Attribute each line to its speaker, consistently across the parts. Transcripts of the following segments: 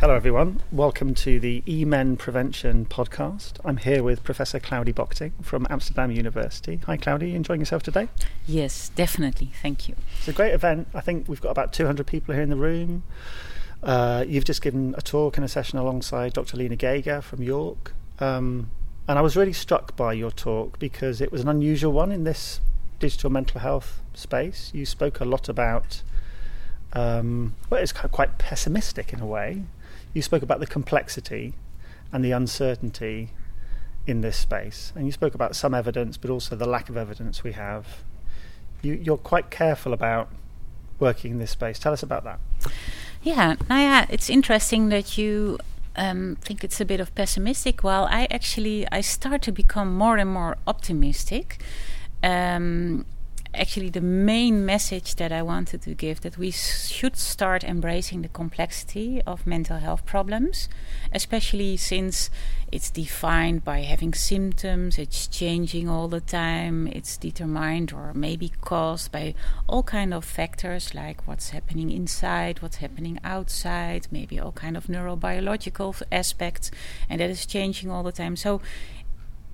Speaker 1: Hello, everyone. Welcome to the E-Men Prevention podcast. I'm here with Professor Claudi Bockting from Amsterdam University. Hi, Claudi. Enjoying yourself today?
Speaker 2: Yes, definitely. Thank you.
Speaker 1: It's a great event. I think we've got about 200 people here in the room. Uh, you've just given a talk and a session alongside Dr. Lina Gega from York. Um, and I was really struck by your talk because it was an unusual one in this digital mental health space. You spoke a lot about, um, well, it's quite pessimistic in a way you spoke about the complexity and the uncertainty in this space, and you spoke about some evidence, but also the lack of evidence we have. You, you're quite careful about working in this space. Tell us about that.
Speaker 2: Yeah, yeah, it's interesting that you um, think it's a bit of pessimistic. While I actually I start to become more and more optimistic. Um, actually the main message that I wanted to give that we should start embracing the complexity of mental health problems, especially since it's defined by having symptoms, it's changing all the time, it's determined or maybe caused by all kind of factors like what's happening inside, what's happening outside, maybe all kind of neurobiological aspects, and that is changing all the time. So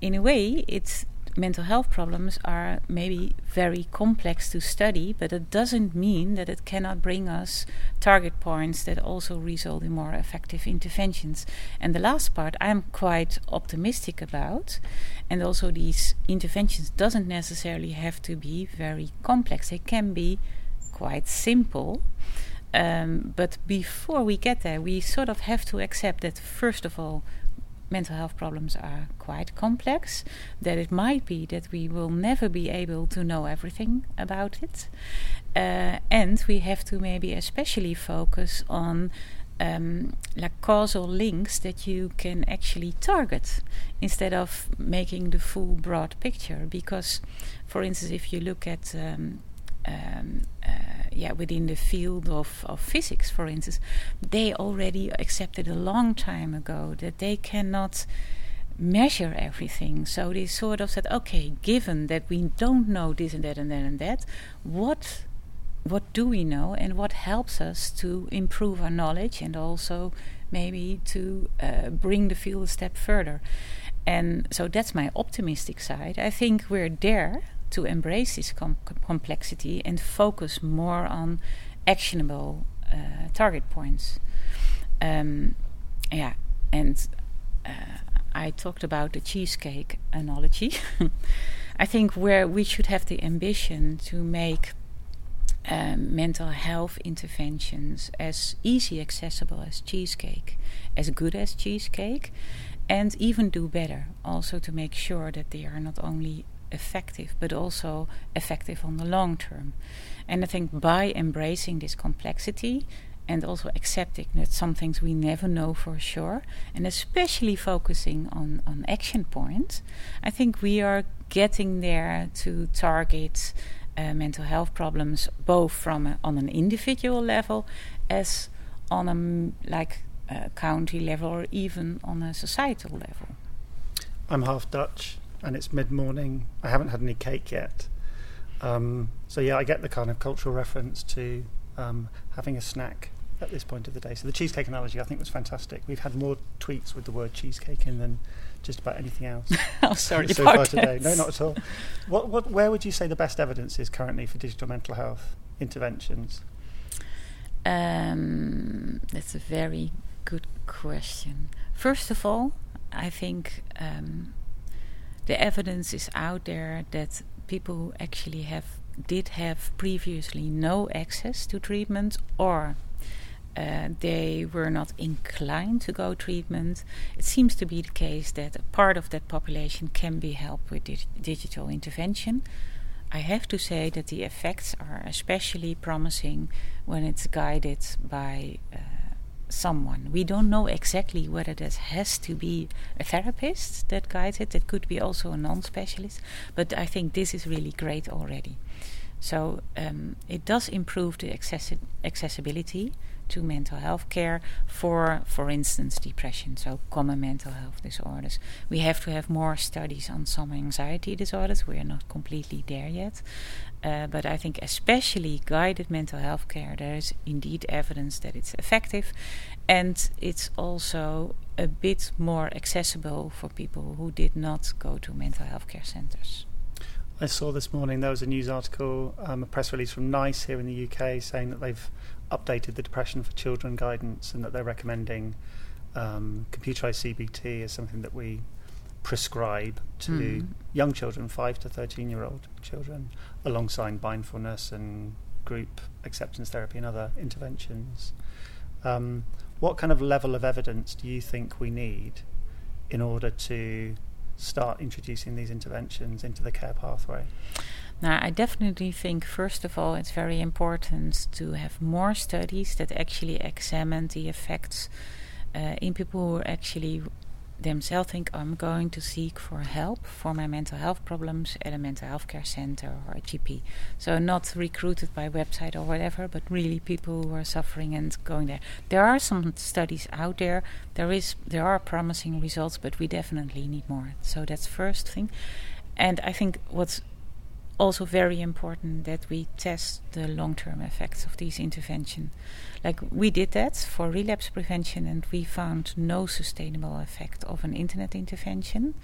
Speaker 2: in a way, it's mental health problems are maybe very complex to study, but it doesn't mean that it cannot bring us target points that also result in more effective interventions. And the last part I'm quite optimistic about, and also these interventions doesn't necessarily have to be very complex. They can be quite simple. Um, but before we get there, we sort of have to accept that first of all, mental health problems are quite complex, that it might be that we will never be able to know everything about it. Uh, and we have to maybe especially focus on um, like causal links that you can actually target instead of making the full broad picture. Because, for instance, if you look at um, um, uh, yeah, within the field of, of physics, for instance, they already accepted a long time ago that they cannot measure everything. So they sort of said, okay, given that we don't know this and that and that and that, what what do we know and what helps us to improve our knowledge and also maybe to uh, bring the field a step further. And so that's my optimistic side. I think we're there to embrace this com- complexity and focus more on actionable uh, target points. Um, yeah, and uh, I talked about the cheesecake analogy. I think where we should have the ambition to make um, mental health interventions as easy accessible as cheesecake, as good as cheesecake, and even do better. Also to make sure that they are not only effective, but also effective on the long term. And I think by embracing this complexity and also accepting that some things we never know for sure, and especially focusing on, on action points, I think we are getting there to target uh, mental health problems both from a, on an individual level as on a like a county level or even on a societal level.
Speaker 1: I'm half Dutch and it's mid morning. I haven't had any cake yet. Um, so yeah, I get the kind of cultural reference to um, having a snack at this point of the day. So the cheesecake analogy I think was fantastic. We've had more tweets with the word cheesecake in than just about anything else.
Speaker 2: oh, sorry,
Speaker 1: so far today. No, not at all. What, what, where would you say the best evidence is currently for digital mental health interventions?
Speaker 2: Um, that's a very good question. First of all, I think um, the evidence is out there that people who actually have did have previously no access to treatment or uh, they were not inclined to go treatment. It seems to be the case that a part of that population can be helped with dig- digital intervention. I have to say that the effects are especially promising when it's guided by uh, someone. We don't know exactly whether that has to be a therapist that guides it. It could be also a non-specialist. But I think this is really great already. So um, it does improve the accessi- accessibility to mental health care for, for instance, depression, so common mental health disorders. We have to have more studies on some anxiety disorders. We are not completely there yet. Uh, but I think, especially guided mental health care, there is indeed evidence that it's effective and it's also a bit more accessible for people who did not go to mental health care centers.
Speaker 1: I saw this morning there was a news article, um, a press release from NICE here in the UK saying that they've updated the Depression for Children guidance and that they're recommending um, computerized CBT as something that we prescribe to mm. young children, 5 to 13 year old children, alongside mindfulness and group acceptance therapy and other interventions. Um, what kind of level of evidence do you think we need in order to start introducing these interventions into the care pathway?
Speaker 2: Now, I definitely think, first of all, it's very important to have more studies that actually examine the effects uh, in people who are actually themselves think I'm going to seek for help for my mental health problems at a mental health care center or a GP. So not recruited by website or whatever, but really people who are suffering and going there. There are some studies out there. There is there are promising results, but we definitely need more. So that's first thing. And I think what's also very important that we test the long-term effects of these interventions. Like we did that for relapse prevention, and we found no sustainable effect of an internet intervention.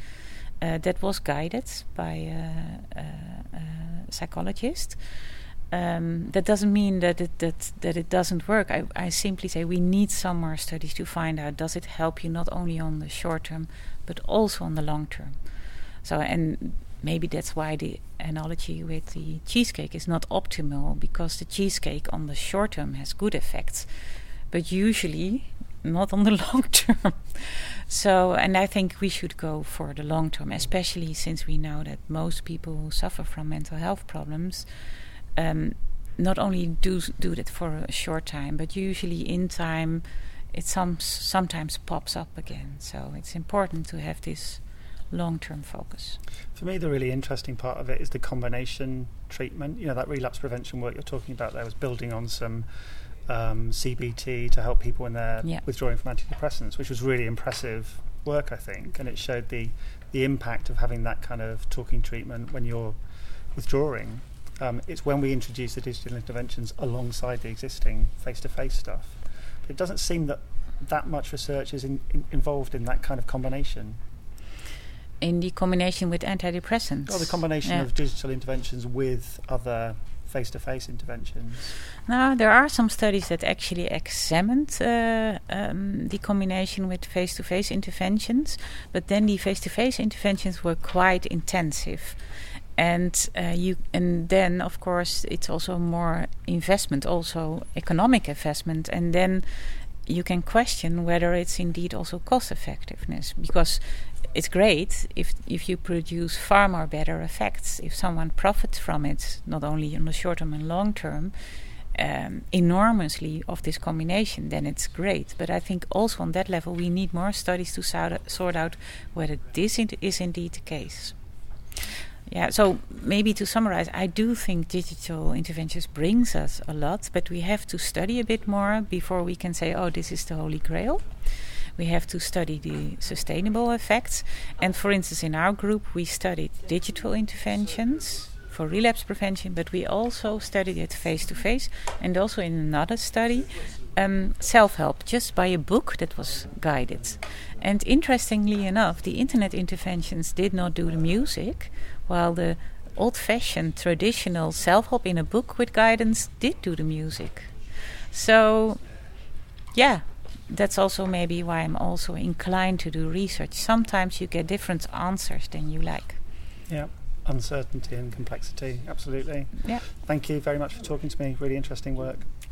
Speaker 2: Uh, that was guided by a, a, a psychologist. Um, that doesn't mean that it that that it doesn't work. I, I simply say we need some more studies to find out does it help you not only on the short term but also on the long term. So and maybe that's why the analogy with the cheesecake is not optimal because the cheesecake on the short term has good effects, but usually not on the long term. so, and I think we should go for the long term, especially since we know that most people who suffer from mental health problems um, not only do do that for a short time, but usually in time it some, sometimes pops up again. So it's important to have this long term focus.
Speaker 1: For me, the really interesting part of it is the combination treatment. You know, that relapse prevention work you're talking about there was building on some um, CBT to help people when they're yeah. withdrawing from antidepressants, which was really impressive work, I think. And it showed the, the impact of having that kind of talking treatment when you're withdrawing. Um, it's when we introduce the digital interventions alongside the existing face to face stuff. It doesn't seem that that much research is in, in, involved in that kind of combination
Speaker 2: in the combination with antidepressants.
Speaker 1: Or the combination yeah. of digital interventions with other face-to-face interventions.
Speaker 2: Now, there are some studies that actually examined uh, um, the combination with face-to-face interventions, but then the face-to-face interventions were quite intensive. And uh, you, and then of course it's also more investment, also economic investment, and then you can question whether it's indeed also cost effectiveness because it's great if if you produce far more better effects. If someone profits from it not only in the short term and long term um, enormously of this combination then it's great. But i think also on that level we need more studies to sort out whether this is indeed the case yeah, so maybe to summarize, I do think digital interventions brings us a lot, but we have to study a bit more before we can say, oh, this is the holy grail. We have to study the sustainable effects. And for instance, in our group, we studied digital interventions for relapse prevention, but we also studied it face to face, and also in another study, um, self help, just by a book that was guided. And interestingly enough, the internet interventions did not do the music, while the old fashioned traditional self help in a book with guidance did do the music. So, yeah, that's also maybe why I'm also inclined to do research. Sometimes you get different answers than you like.
Speaker 1: Yeah, uncertainty and complexity, absolutely.
Speaker 2: Yeah.
Speaker 1: Thank you very much for talking to me. Really interesting work.